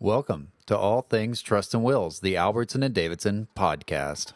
Welcome to All Things Trust and Wills, the Albertson and Davidson podcast.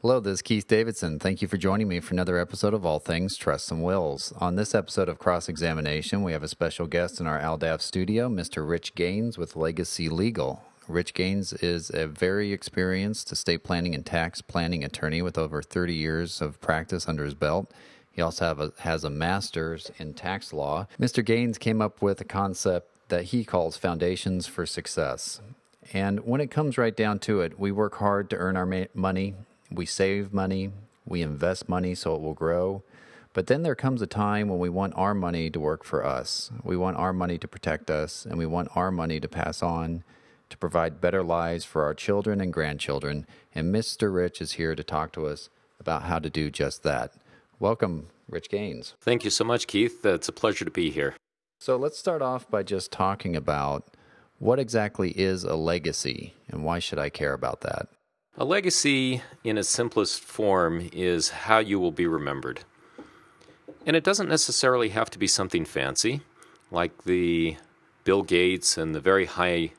Hello, this is Keith Davidson. Thank you for joining me for another episode of All Things Trust and Wills. On this episode of Cross Examination, we have a special guest in our Aldav studio, Mr. Rich Gaines with Legacy Legal. Rich Gaines is a very experienced estate planning and tax planning attorney with over 30 years of practice under his belt. He also a, has a master's in tax law. Mr. Gaines came up with a concept that he calls foundations for success. And when it comes right down to it, we work hard to earn our ma- money, we save money, we invest money so it will grow. But then there comes a time when we want our money to work for us. We want our money to protect us, and we want our money to pass on to provide better lives for our children and grandchildren. And Mr. Rich is here to talk to us about how to do just that. Welcome, Rich Gaines. Thank you so much, Keith. Uh, it's a pleasure to be here. So let's start off by just talking about what exactly is a legacy and why should I care about that? A legacy, in its simplest form, is how you will be remembered. And it doesn't necessarily have to be something fancy, like the Bill Gates and the very high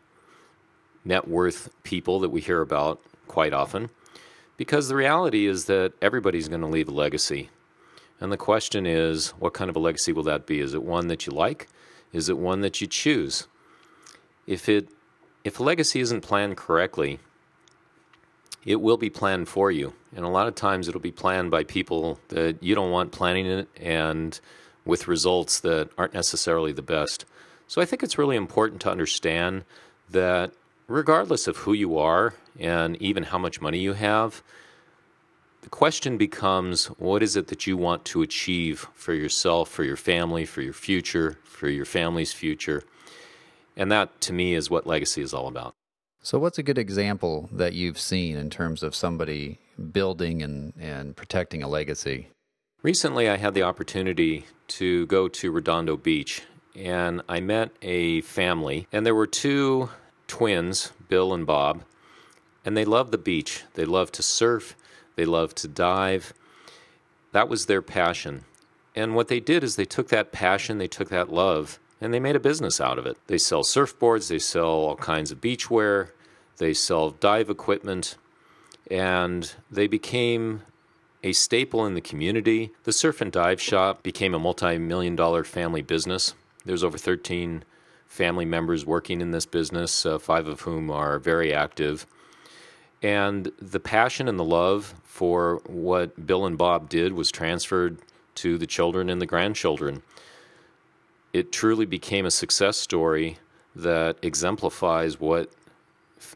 net worth people that we hear about quite often, because the reality is that everybody's going to leave a legacy. And the question is, what kind of a legacy will that be? Is it one that you like? Is it one that you choose? If it if a legacy isn't planned correctly, it will be planned for you. And a lot of times it'll be planned by people that you don't want planning it and with results that aren't necessarily the best. So I think it's really important to understand that regardless of who you are and even how much money you have, the question becomes what is it that you want to achieve for yourself, for your family, for your future, for your family's future? And that to me is what legacy is all about. So, what's a good example that you've seen in terms of somebody building and, and protecting a legacy? Recently, I had the opportunity to go to Redondo Beach and I met a family, and there were two twins, Bill and Bob, and they love the beach. They love to surf, they love to dive. That was their passion. And what they did is they took that passion, they took that love, and they made a business out of it. They sell surfboards, they sell all kinds of beachwear, they sell dive equipment, and they became a staple in the community. The surf and dive shop became a multi million dollar family business. There's over 13 family members working in this business, uh, five of whom are very active. And the passion and the love for what Bill and Bob did was transferred to the children and the grandchildren. It truly became a success story that exemplifies what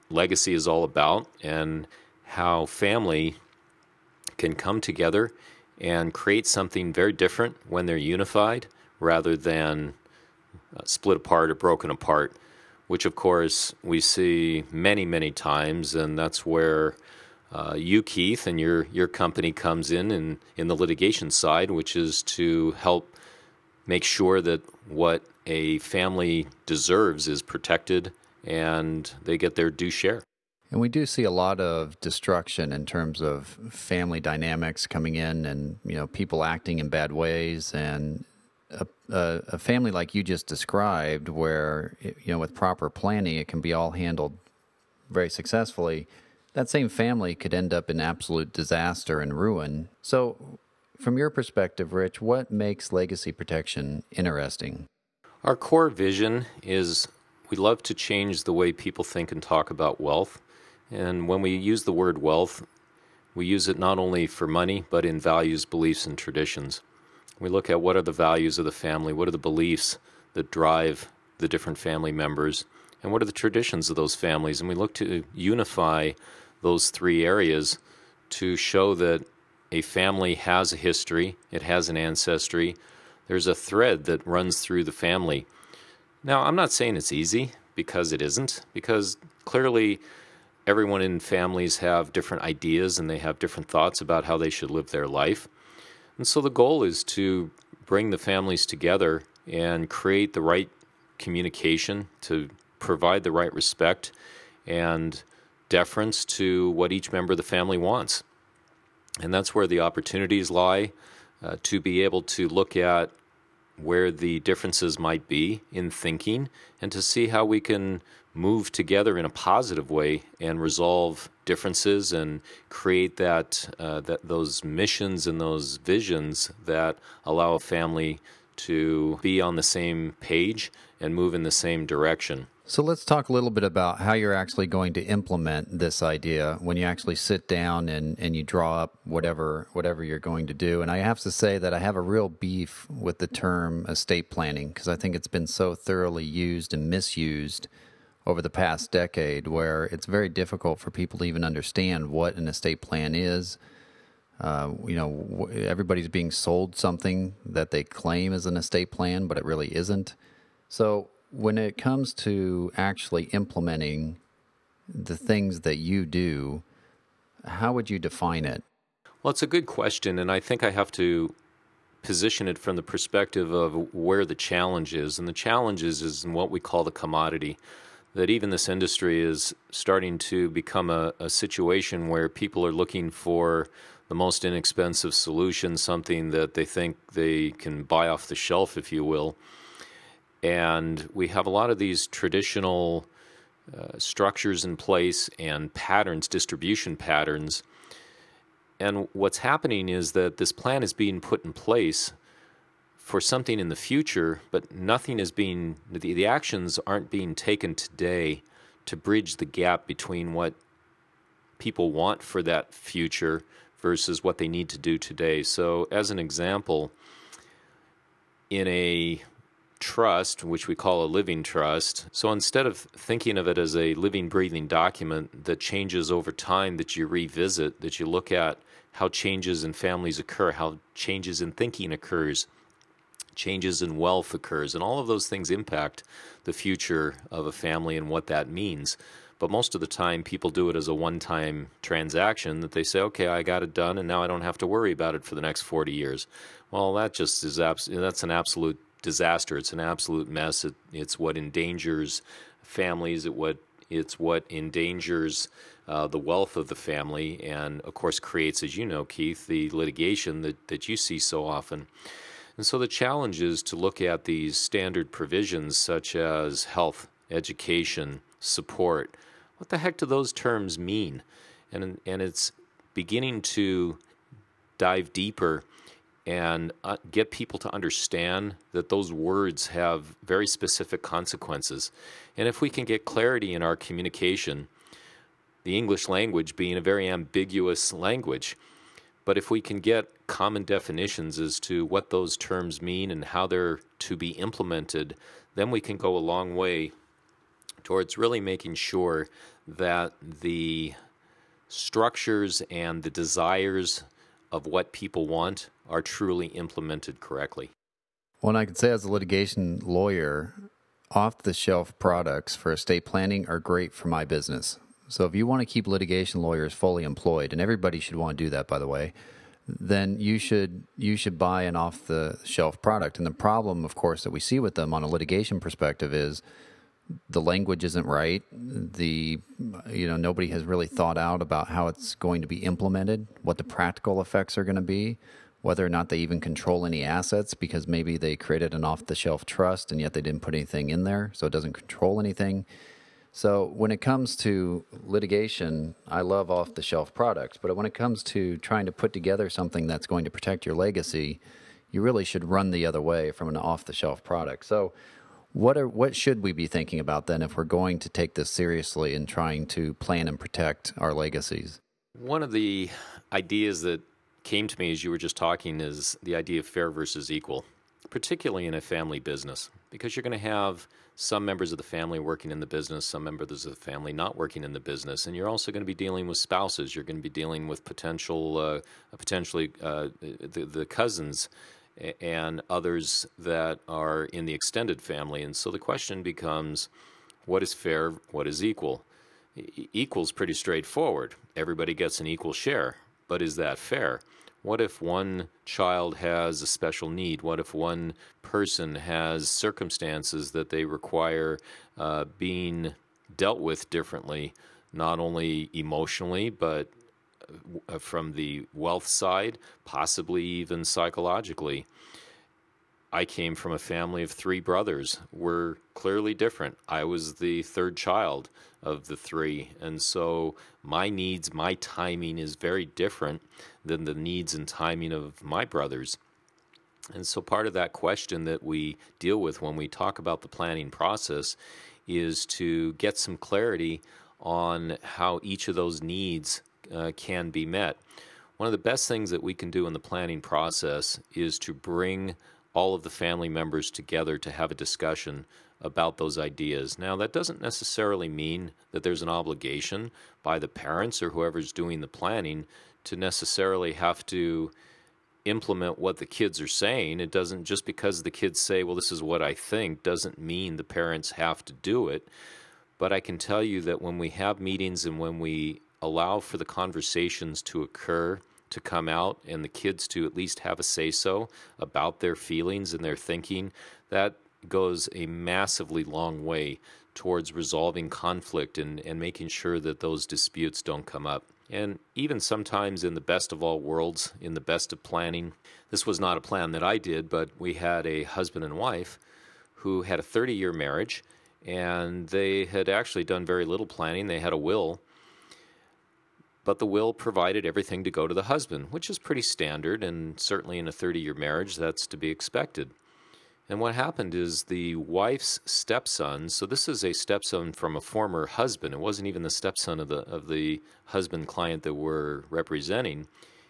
legacy is all about and how family can come together and create something very different when they're unified rather than uh, split apart or broken apart, which of course we see many, many times, and that's where uh, you, Keith, and your your company comes in, in in the litigation side, which is to help make sure that what a family deserves is protected and they get their due share. And we do see a lot of destruction in terms of family dynamics coming in and you know people acting in bad ways and a, a, family like you just described, where you know with proper planning, it can be all handled very successfully. That same family could end up in absolute disaster and ruin. So, from your perspective, Rich, what makes legacy protection interesting? Our core vision is we love to change the way people think and talk about wealth. And when we use the word wealth, we use it not only for money, but in values, beliefs, and traditions. We look at what are the values of the family, what are the beliefs that drive the different family members, and what are the traditions of those families. And we look to unify those three areas to show that a family has a history, it has an ancestry, there's a thread that runs through the family. Now, I'm not saying it's easy because it isn't, because clearly everyone in families have different ideas and they have different thoughts about how they should live their life. And so the goal is to bring the families together and create the right communication to provide the right respect and deference to what each member of the family wants. And that's where the opportunities lie uh, to be able to look at where the differences might be in thinking and to see how we can move together in a positive way and resolve differences and create that, uh, that those missions and those visions that allow a family to be on the same page and move in the same direction. So let's talk a little bit about how you're actually going to implement this idea when you actually sit down and, and you draw up whatever whatever you're going to do. And I have to say that I have a real beef with the term estate planning because I think it's been so thoroughly used and misused over the past decade where it's very difficult for people to even understand what an estate plan is. Uh, you know, everybody's being sold something that they claim is an estate plan, but it really isn't. So when it comes to actually implementing the things that you do, how would you define it? Well, it's a good question, and I think I have to position it from the perspective of where the challenge is. And the challenge is, is in what we call the commodity. That even this industry is starting to become a, a situation where people are looking for the most inexpensive solution, something that they think they can buy off the shelf, if you will. And we have a lot of these traditional uh, structures in place and patterns, distribution patterns. And what's happening is that this plan is being put in place for something in the future, but nothing is being, the, the actions aren't being taken today to bridge the gap between what people want for that future versus what they need to do today. So, as an example, in a trust, which we call a living trust. So instead of thinking of it as a living, breathing document that changes over time, that you revisit, that you look at how changes in families occur, how changes in thinking occurs, changes in wealth occurs, and all of those things impact the future of a family and what that means. But most of the time, people do it as a one time transaction that they say, okay, I got it done, and now I don't have to worry about it for the next 40 years. Well, that just is abs- that's an absolute disaster. It's an absolute mess. It, it's what endangers families. It what it's what endangers uh, the wealth of the family, and of course creates, as you know, Keith, the litigation that that you see so often. And so the challenge is to look at these standard provisions such as health, education, support. What the heck do those terms mean? And and it's beginning to dive deeper and uh, get people to understand that those words have very specific consequences. And if we can get clarity in our communication, the English language being a very ambiguous language, but if we can get common definitions as to what those terms mean and how they're to be implemented, then we can go a long way towards really making sure that the structures and the desires of what people want are truly implemented correctly. Well, and I can say as a litigation lawyer, off the shelf products for estate planning are great for my business. So if you want to keep litigation lawyers fully employed, and everybody should want to do that, by the way, then you should you should buy an off the shelf product. And the problem, of course, that we see with them on a litigation perspective is the language isn't right. The you know nobody has really thought out about how it's going to be implemented, what the practical effects are going to be, whether or not they even control any assets because maybe they created an off-the-shelf trust and yet they didn't put anything in there, so it doesn't control anything. So when it comes to litigation, I love off-the-shelf products, but when it comes to trying to put together something that's going to protect your legacy, you really should run the other way from an off-the-shelf product. So what are what should we be thinking about then if we're going to take this seriously in trying to plan and protect our legacies? One of the ideas that came to me as you were just talking is the idea of fair versus equal, particularly in a family business, because you're going to have some members of the family working in the business, some members of the family not working in the business, and you're also going to be dealing with spouses. You're going to be dealing with potential, uh, potentially uh, the, the cousins and others that are in the extended family. And so the question becomes what is fair, what is equal? E- equal's pretty straightforward. Everybody gets an equal share, but is that fair? What if one child has a special need? What if one person has circumstances that they require uh, being dealt with differently not only emotionally, but uh, from the wealth side, possibly even psychologically. I came from a family of three brothers. We're clearly different. I was the third child of the three. And so my needs, my timing is very different than the needs and timing of my brothers. And so part of that question that we deal with when we talk about the planning process is to get some clarity on how each of those needs uh, can be met. One of the best things that we can do in the planning process is to bring all of the family members together to have a discussion about those ideas. Now, that doesn't necessarily mean that there's an obligation by the parents or whoever's doing the planning to necessarily have to implement what the kids are saying. It doesn't just because the kids say, well, this is what I think, doesn't mean the parents have to do it. But I can tell you that when we have meetings and when we allow for the conversations to occur, to come out, and the kids to at least have a say so about their feelings and their thinking, that goes a massively long way towards resolving conflict and, and making sure that those disputes don't come up. And even sometimes in the best of all worlds, in the best of planning, this was not a plan that I did, but we had a husband and wife who had a 30 year marriage and they had actually done very little planning. They had a will, but the will provided everything to go to the husband, which is pretty standard, and certainly in a 30 year marriage, that's to be expected. And what happened is the wife's stepson, so this is a stepson from a former husband. It wasn't even the stepson of the of the husband client that we're representing.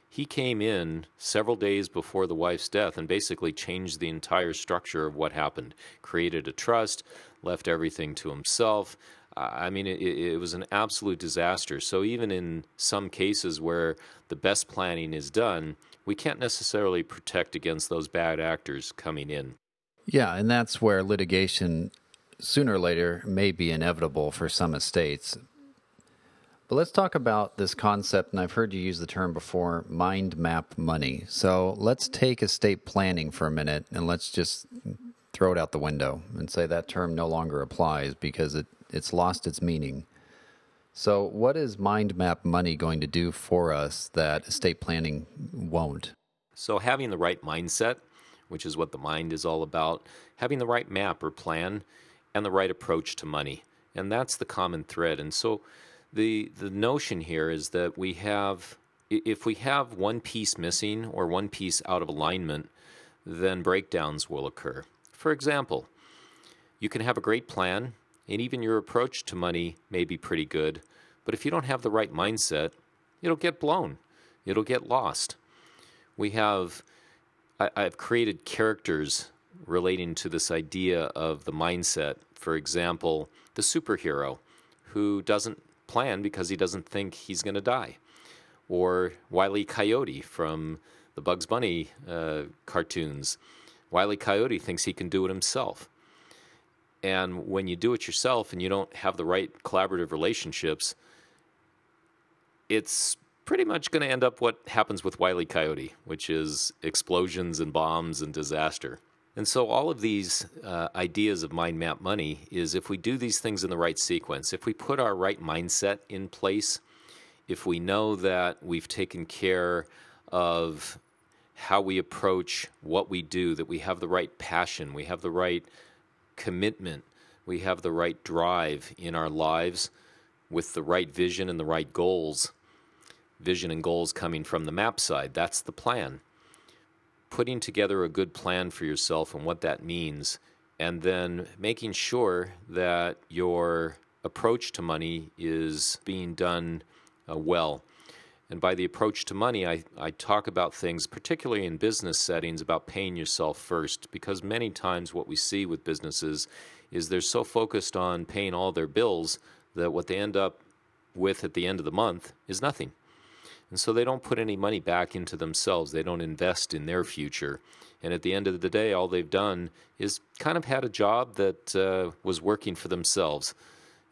He came in several days before the wife's death and basically changed the entire structure of what happened. Created a trust, left everything to himself. I mean, it, it, was an absolute disaster. So, even in some cases where the best planning is done, we can't necessarily protect against those bad actors coming in. Yeah, and that's where litigation sooner or later may be inevitable for some estates. But let's talk about this concept, and I've heard you use the term before mind map money. So let's take estate planning for a minute and let's just throw it out the window and say that term no longer applies because it, it's lost its meaning. So, what is mind map money going to do for us that estate planning won't? So, having the right mindset which is what the mind is all about, having the right map or plan and the right approach to money. And that's the common thread. And so the the notion here is that we have if we have one piece missing or one piece out of alignment, then breakdowns will occur. For example, you can have a great plan and even your approach to money may be pretty good, but if you don't have the right mindset, it'll get blown. It'll get lost. We have I, have created characters relating to this idea of the mindset. For example, the superhero who doesn't plan because he doesn't think he's going to die, or Wiley Coyote from the Bugs Bunny uh, cartoons. Wiley Coyote thinks he can do it himself. And when you do it yourself and you don't have the right collaborative relationships, it's pretty much going to end up what happens with Wiley Coyote, which is explosions and bombs and disaster. And so, all of these uh, ideas of mind map money is if we do these things in the right sequence, if we put our right mindset in place, if we know that we've taken care of how we approach what we do, that we have the right passion, we have the right commitment, we have the right drive in our lives with the right vision and the right goals, vision and goals coming from the map side. That's the plan. Putting together a good plan for yourself and what that means, and then making sure that your approach to money is being done uh, well. And by the approach to money, I, I talk about things, particularly in business settings, about paying yourself first. Because many times what we see with businesses is they're so focused on paying all their bills that what they end up with at the end of the month is nothing. And so they don't put any money back into themselves. They don't invest in their future. And at the end of the day, all they've done is kind of had a job that uh, was working for themselves.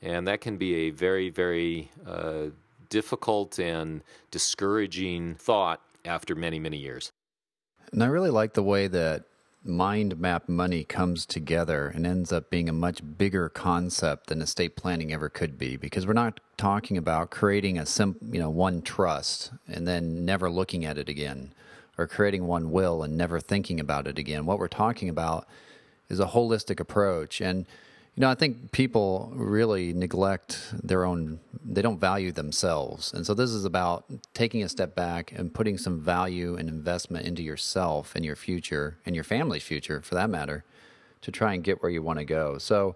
And that can be a very, very uh, difficult and discouraging thought after many, many years. And I really like the way that mind map money comes together and ends up being a much bigger concept than estate planning ever could be because we're not talking about creating a sim, you know one trust and then never looking at it again or creating one will and never thinking about it again what we're talking about is a holistic approach and you know, I think people really neglect their own, they don't value themselves. And so this is about taking a step back and putting some value and investment into yourself and your future and your family's future for that matter to try and get where you want to go. So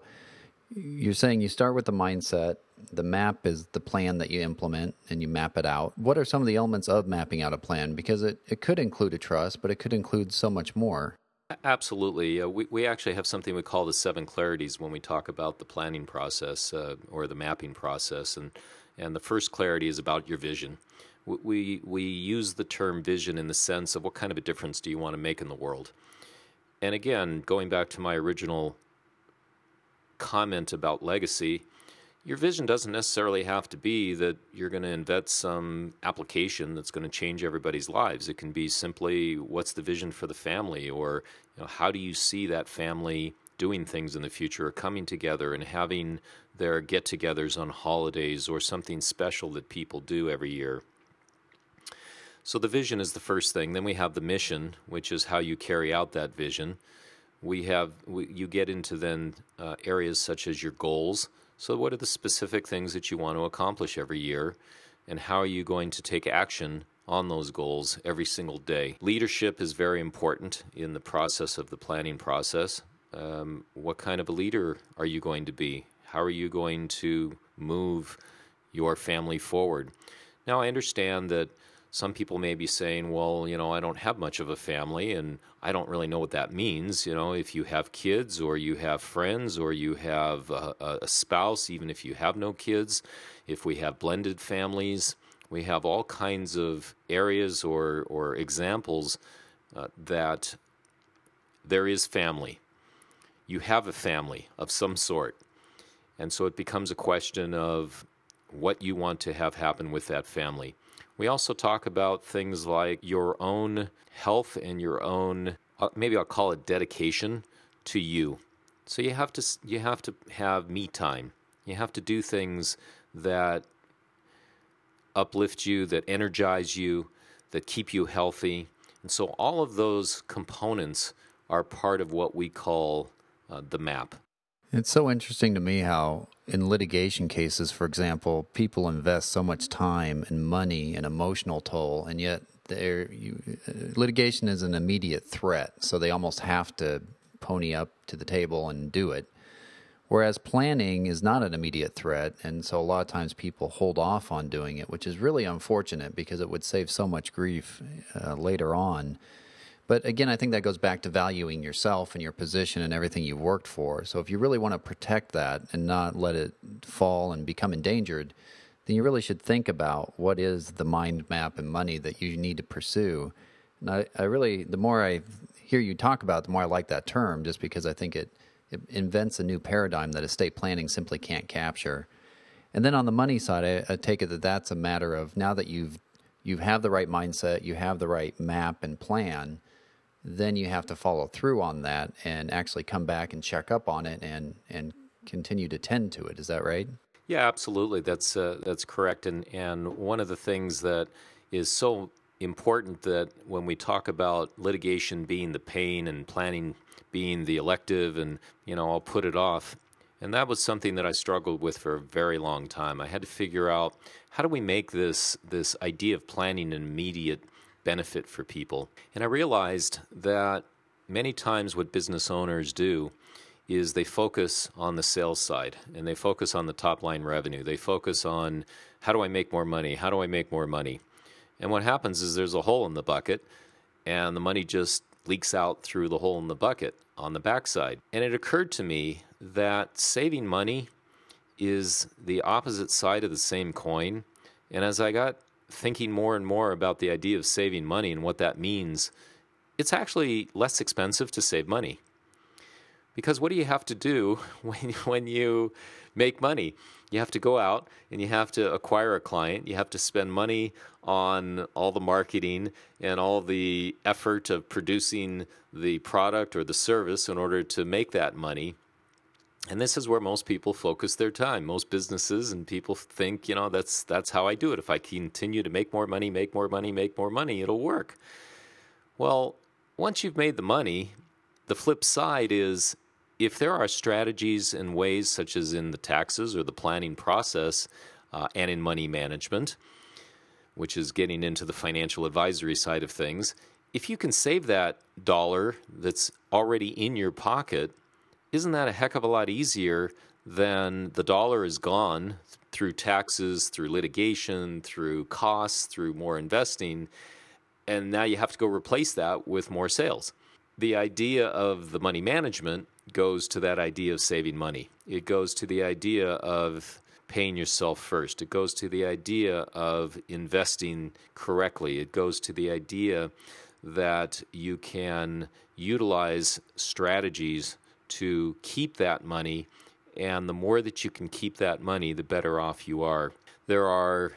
you're saying you start with the mindset, the map is the plan that you implement and you map it out. What are some of the elements of mapping out a plan? Because it, it could include a trust, but it could include so much more. Absolutely. Uh, we, we actually have something we call the seven clarities when we talk about the planning process uh, or the mapping process. And, and the first clarity is about your vision. We, we use the term vision in the sense of what kind of a difference do you want to make in the world. And again, going back to my original comment about legacy, your vision doesn't necessarily have to be that you're going to invent some application that's going to change everybody's lives. It can be simply what's the vision for the family, or you know, how do you see that family doing things in the future, or coming together and having their get togethers on holidays, or something special that people do every year. So the vision is the first thing. Then we have the mission, which is how you carry out that vision. We have we, you get into then uh, areas such as your goals so, what are the specific things that you want to accomplish every year, and how are you going to take action on those goals every single day? Leadership is very important in the process of the planning process. Um, what kind of a leader are you going to be? How are you going to move your family forward? Now, I understand that some people may be saying, well, you know, I don't have much of a family and I don't really know what that means. You know, if you have kids or you have friends or you have a, a spouse, even if you have no kids, if we have blended families, we have all kinds of areas or, or examples uh, that there is family. You have a family of some sort. And so it becomes a question of what you want to have happen with that family. We also talk about things like your own health and your own, uh, maybe I'll call it dedication to you. So you have to you have to have me time. You have to do things that uplift you, that energize you, that keep you healthy. And so all of those components are part of what we call uh, the map. It's so interesting to me how, in litigation cases, for example, people invest so much time and money and emotional toll, and yet you, uh, litigation is an immediate threat, so they almost have to pony up to the table and do it. Whereas planning is not an immediate threat, and so a lot of times people hold off on doing it, which is really unfortunate because it would save so much grief uh, later on. But again, I think that goes back to valuing yourself and your position and everything you've worked for. So if you really want to protect that and not let it fall and become endangered, then you really should think about what is the mind map and money that you need to pursue. And I, I really, the more I hear you talk about it, the more I like that term, just because I think it, it invents a new paradigm that estate planning simply can't capture. And then on the money side, I, I take it that that's a matter of now that you've you have the right mindset, you have the right map and plan then you have to follow through on that and actually come back and check up on it and and continue to tend to it. Is that right? Yeah, absolutely. That's uh, that's correct. And and one of the things that is so important that when we talk about litigation being the pain and planning being the elective, and you know I'll put it off. And that was something that I struggled with for a very long time. I had to figure out how do we make this this idea of planning an immediate benefit for people. And I realized that many times what business owners do is they focus on the sales side and they focus on the top line revenue. They focus on how do I make more money? How do I make more money? And what happens is there's a hole in the bucket and the money just leaks out through the hole in the bucket on the backside. And it occurred to me that saving money is the opposite side of the same coin. And as I got thinking more and more about the idea of saving money and what that means, it's actually less expensive to save money. Because what do you have to do when, when you make money? you have to go out and you have to acquire a client. You have to spend money on all the marketing and all the effort of producing the product or the service in order to make that money. And this is where most people focus their time. Most businesses and people think, you know, that's that's how I do it. If I continue to make more money, make more money, make more money, it'll work. Well, once you've made the money, the flip side is if there are strategies and ways, such as in the taxes or the planning process uh, and in money management, which is getting into the financial advisory side of things, if you can save that dollar that's already in your pocket, isn't that a heck of a lot easier than the dollar is gone through taxes, through litigation, through costs, through more investing, and now you have to go replace that with more sales? The idea of the money management goes to that idea of saving money. It goes to the idea of paying yourself first. It goes to the idea of investing correctly. It goes to the idea that you can utilize strategies to keep that money. And the more that you can keep that money, the better off you are. There are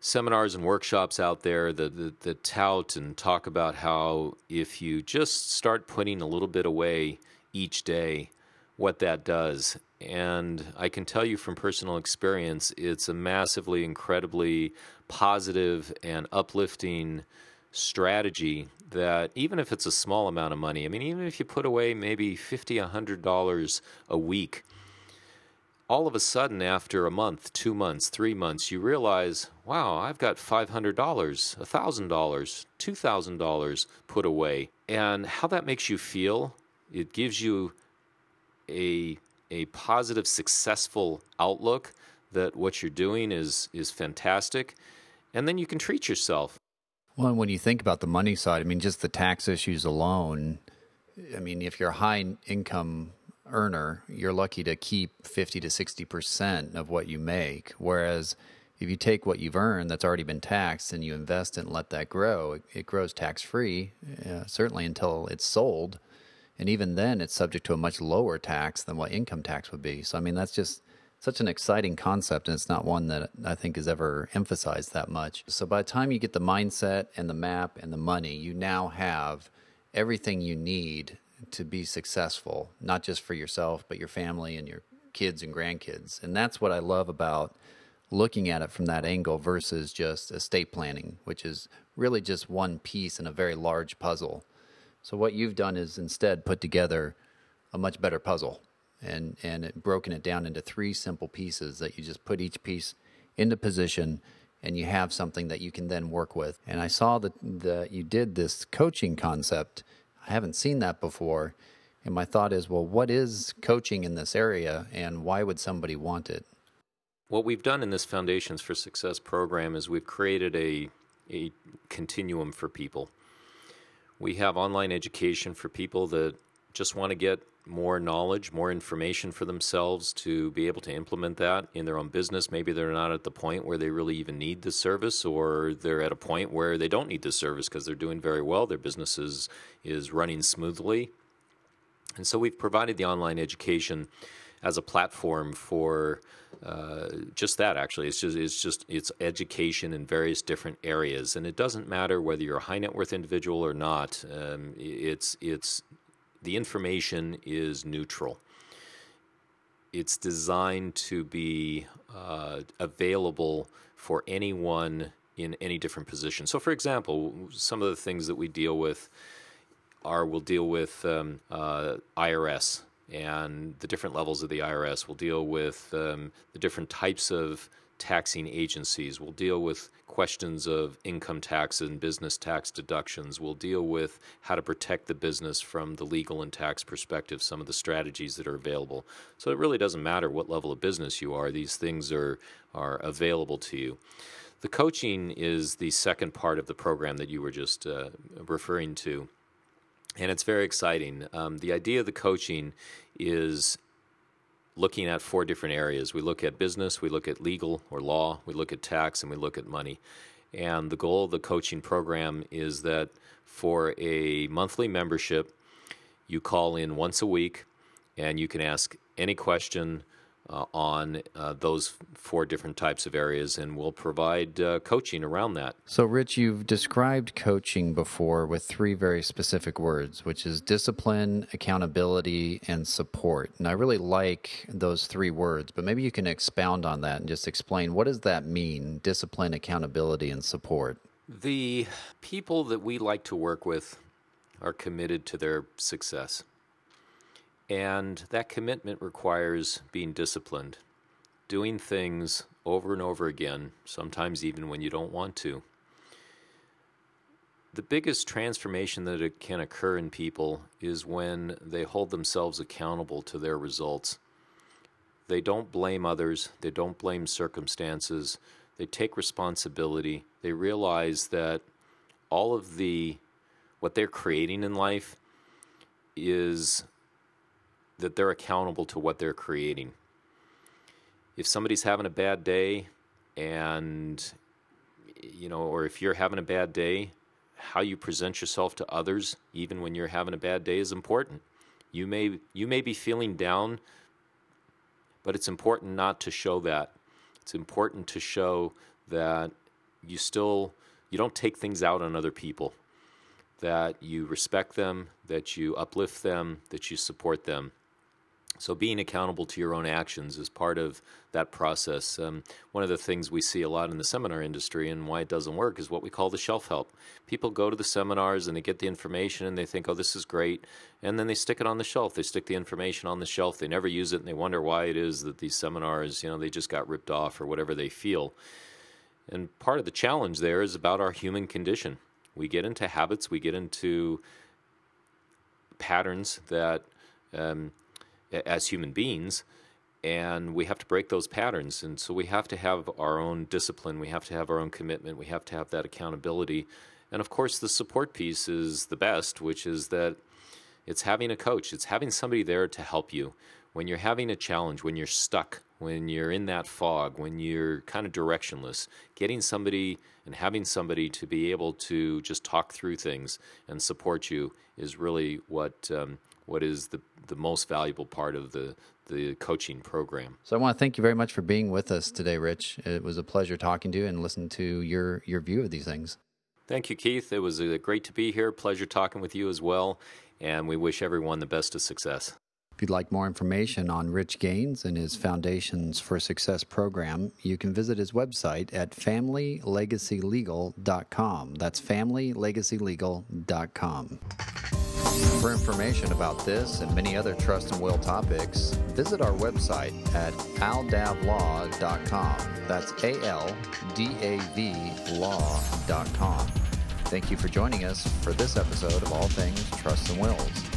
seminars and workshops out there that, that, that tout and talk about how if you just start putting a little bit away each day what that does. And I can tell you from personal experience, it's a massively, incredibly positive and uplifting strategy that even if it's a small amount of money, I mean, even if you put away maybe $50, $100 a week, all of a sudden, after a month, two months, three months, you realize, wow, I've got $500, a $1,000, $2,000 put away. And how that makes you feel it gives you a a positive, successful outlook that what you're doing is is fantastic, and then you can treat yourself. Well, when you think about the money side, I mean, just the tax issues alone. I mean, if you're a high income earner, you're lucky to keep 50 to 60% of what you make. Whereas if you take what you've earned that's already been taxed and you invest it and let that grow, it, it grows tax free, uh, certainly until it's sold. And even then, it's subject to a much lower tax than what income tax would be. So, I mean, that's just such an exciting concept, and it's not one that I think is ever emphasized that much. So, by the time you get the mindset and the map and the money, you now have everything you need to be successful, not just for yourself, but your family and your kids and grandkids. And that's what I love about looking at it from that angle versus just estate planning, which is really just one piece in a very large puzzle. So what you've done is instead put together a much better puzzle and and it, broken it down into three simple pieces that you just put each piece into position and you have something that you can then work with. And I saw that that you did this coaching concept. I haven't seen that before. And my thought is, well, what is coaching in this area and why would somebody want it? What we've done in this Foundations for Success program is we've created a a continuum for people. We have online education for people that just want to get more knowledge, more information for themselves to be able to implement that in their own business. Maybe they're not at the point where they really even need the service, or they're at a point where they don't need the service because they're doing very well. Their business is, is running smoothly. And so we've provided the online education as a platform for uh, just that actually it's just it's just it's education in various different areas and it doesn't matter whether you're a high net worth individual or not um, it's it's the information is neutral it's designed to be uh, available for anyone in any different position so for example some of the things that we deal with are we'll deal with um, uh, IRS and the different levels of the IRS. We'll deal with um, the different types of taxing agencies. We'll deal with questions of income tax and business tax deductions. We'll deal with how to protect the business from the legal and tax perspective, some of the strategies that are available. So it really doesn't matter what level of business you are, these things are, are available to you. The coaching is the second part of the program that you were just uh, referring to and it's very exciting. Um, the idea of the coaching is looking at four different areas. We look at business, we look at legal or law, we look at tax, and we look at money. And the goal of the coaching program is that for a monthly membership, you call in once a week and you can ask any question on uh, those four different types of areas, and we'll provide uh, coaching around that. So, Rich, you've described coaching before with three very specific words, which is discipline, accountability, and support. And I really like those three words, but maybe you can expound on that and just explain what does that mean discipline, accountability, and support? The people that we like to work with are committed to their success. And that commitment requires being disciplined, doing things over and over again, sometimes even when you don't want to. The biggest transformation that can occur in people is when they hold themselves accountable to their results. They don't blame others, they don't blame circumstances, they take responsibility, they realize that all of the what they're creating in life is that they're accountable to what they're creating. If somebody's having a bad day and you know or if you're having a bad day, how you present yourself to others even when you're having a bad day is important. You may you may be feeling down, but it's important not to show that. It's important to show that you still you don't take things out on other people that you respect them, that you uplift them, that you support them. So, being accountable to your own actions is part of that process. Um, one of the things we see a lot in the seminar industry and why it doesn't work is what we call the shelf help. People go to the seminars and they get the information and they think, oh, this is great. And then they stick it on the shelf. They stick the information on the shelf. They never use it and they wonder why it is that these seminars, you know, they just got ripped off or whatever they feel. And part of the challenge there is about our human condition. We get into habits, we get into patterns that, um, as human beings, and we have to break those patterns. And so we have to have our own discipline, we have to have our own commitment, we have to have that accountability. And of course, the support piece is the best, which is that it's having a coach, it's having somebody there to help you. When you're having a challenge, when you're stuck, when you're in that fog, when you're kind of directionless, getting somebody and having somebody to be able to just talk through things and support you is really what um, what is the the most valuable part of the the coaching program. So I want to thank you very much for being with us today, Rich. It was a pleasure talking to you and listening to your your view of these things. Thank you, Keith. It was uh, great to be here. Pleasure talking with you as well. And we wish everyone the best of success. If you'd like more information on Rich Gaines and his Foundations for Success program, you can visit his website at familylegacylegal.com. That's familylegacylegal.com. For information about this and many other trust and will topics, visit our website at aldavlaw.com. That's A L D A V law.com. Thank you for joining us for this episode of All Things Trust and Wills.